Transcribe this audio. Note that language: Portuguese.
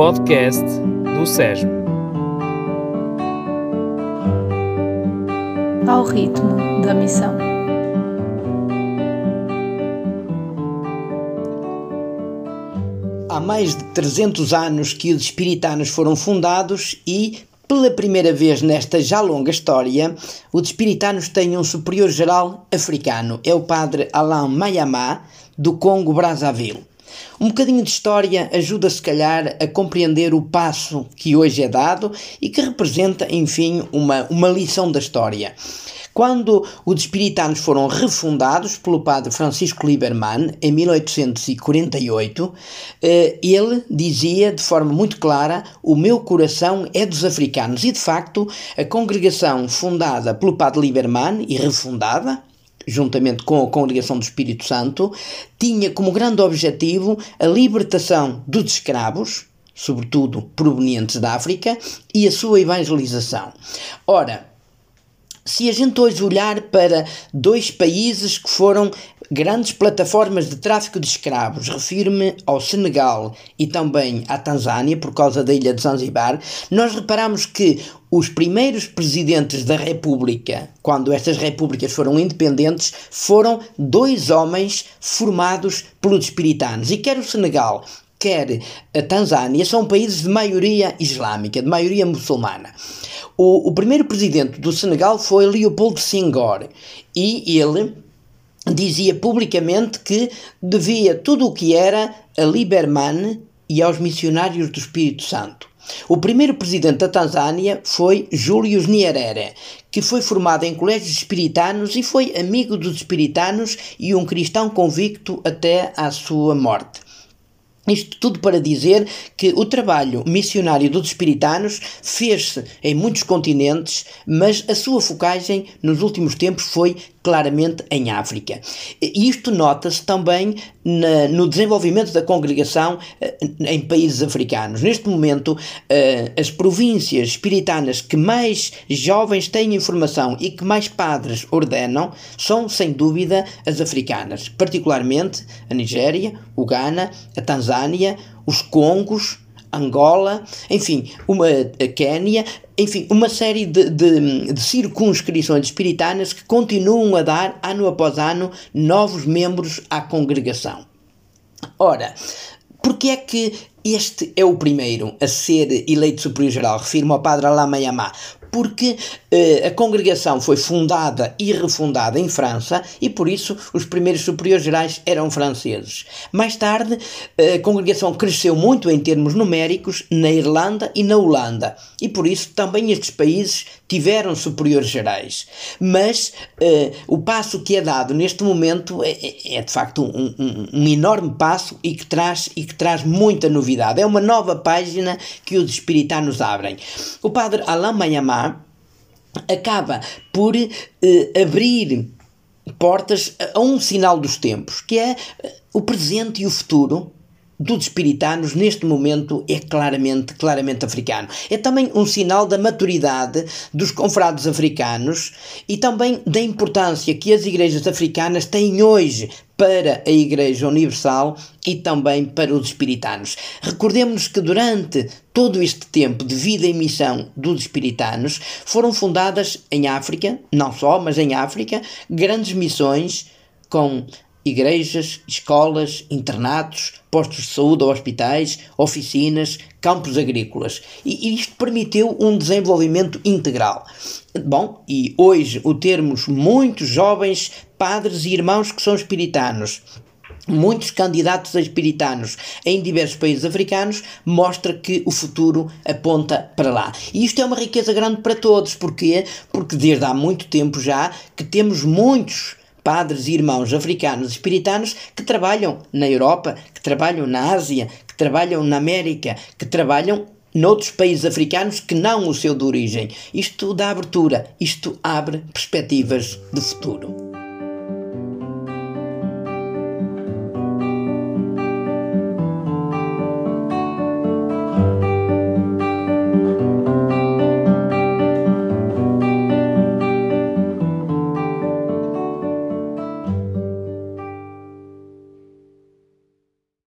podcast do SESM. Ao ritmo da missão. Há mais de 300 anos que os espiritanos foram fundados e, pela primeira vez nesta já longa história, os espiritanos têm um superior geral africano. É o padre Alain Mayamá, do Congo Brazzaville. Um bocadinho de história ajuda, se calhar, a compreender o passo que hoje é dado e que representa, enfim, uma, uma lição da história. Quando os espiritanos foram refundados pelo padre Francisco Lieberman em 1848, eh, ele dizia de forma muito clara: O meu coração é dos africanos. E de facto, a congregação fundada pelo padre Lieberman e refundada, juntamente com a Congregação do Espírito Santo, tinha como grande objetivo a libertação dos escravos, sobretudo provenientes da África, e a sua evangelização. Ora, se a gente hoje olhar para dois países que foram grandes plataformas de tráfico de escravos, refiro-me ao Senegal e também à Tanzânia, por causa da ilha de Zanzibar, nós reparamos que os primeiros presidentes da República, quando estas repúblicas foram independentes, foram dois homens formados pelos espiritanos. E quer o Senegal, quer a Tanzânia, são países de maioria islâmica, de maioria muçulmana. O, o primeiro presidente do Senegal foi Leopoldo Senghor e ele dizia publicamente que devia tudo o que era a Lieberman e aos missionários do Espírito Santo. O primeiro presidente da Tanzânia foi Júlio Nyerere, que foi formado em colégios espiritanos e foi amigo dos espiritanos e um cristão convicto até à sua morte. Isto tudo para dizer que o trabalho missionário dos espiritanos fez-se em muitos continentes, mas a sua focagem nos últimos tempos foi claramente em África. Isto nota-se também na, no desenvolvimento da congregação eh, em países africanos. Neste momento, eh, as províncias espiritanas que mais jovens têm informação e que mais padres ordenam são, sem dúvida, as africanas, particularmente a Nigéria, o Ghana, a Tanzânia, os Congos, Angola, enfim, uma, Quénia, enfim, uma série de, de, de circunscrições espiritanas que continuam a dar, ano após ano, novos membros à congregação. Ora, porque é que este é o primeiro a ser eleito superior-geral? Refiro-me ao padre Alamayamá porque eh, a congregação foi fundada e refundada em França e por isso os primeiros superiores gerais eram franceses. Mais tarde, eh, a congregação cresceu muito em termos numéricos na Irlanda e na Holanda e por isso também estes países tiveram superiores gerais. Mas eh, o passo que é dado neste momento é, é, é de facto um, um, um, enorme passo e que, traz, e que traz muita novidade. É uma nova página que os espiritanos abrem. O padre Alain Mayamá acaba por uh, abrir portas a um sinal dos tempos, que é eh, o presente e o futuro dos espiritanos neste momento é claramente, claramente africano. É também um sinal da maturidade dos confrados africanos e também da importância que as igrejas africanas têm hoje para a Igreja Universal e também para os espiritanos. Recordemos que durante todo este tempo de vida e missão dos espiritanos foram fundadas em África, não só, mas em África, grandes missões com igrejas, escolas, internatos, postos de saúde ou hospitais, oficinas, campos agrícolas. E isto permitiu um desenvolvimento integral. Bom, e hoje o termos muitos jovens padres e irmãos que são espiritanos muitos candidatos a espiritanos em diversos países africanos mostra que o futuro aponta para lá. E isto é uma riqueza grande para todos. Porquê? Porque desde há muito tempo já que temos muitos padres e irmãos africanos espiritanos que trabalham na Europa, que trabalham na Ásia, que trabalham na América, que trabalham noutros países africanos que não o seu de origem. Isto dá abertura, isto abre perspectivas de futuro.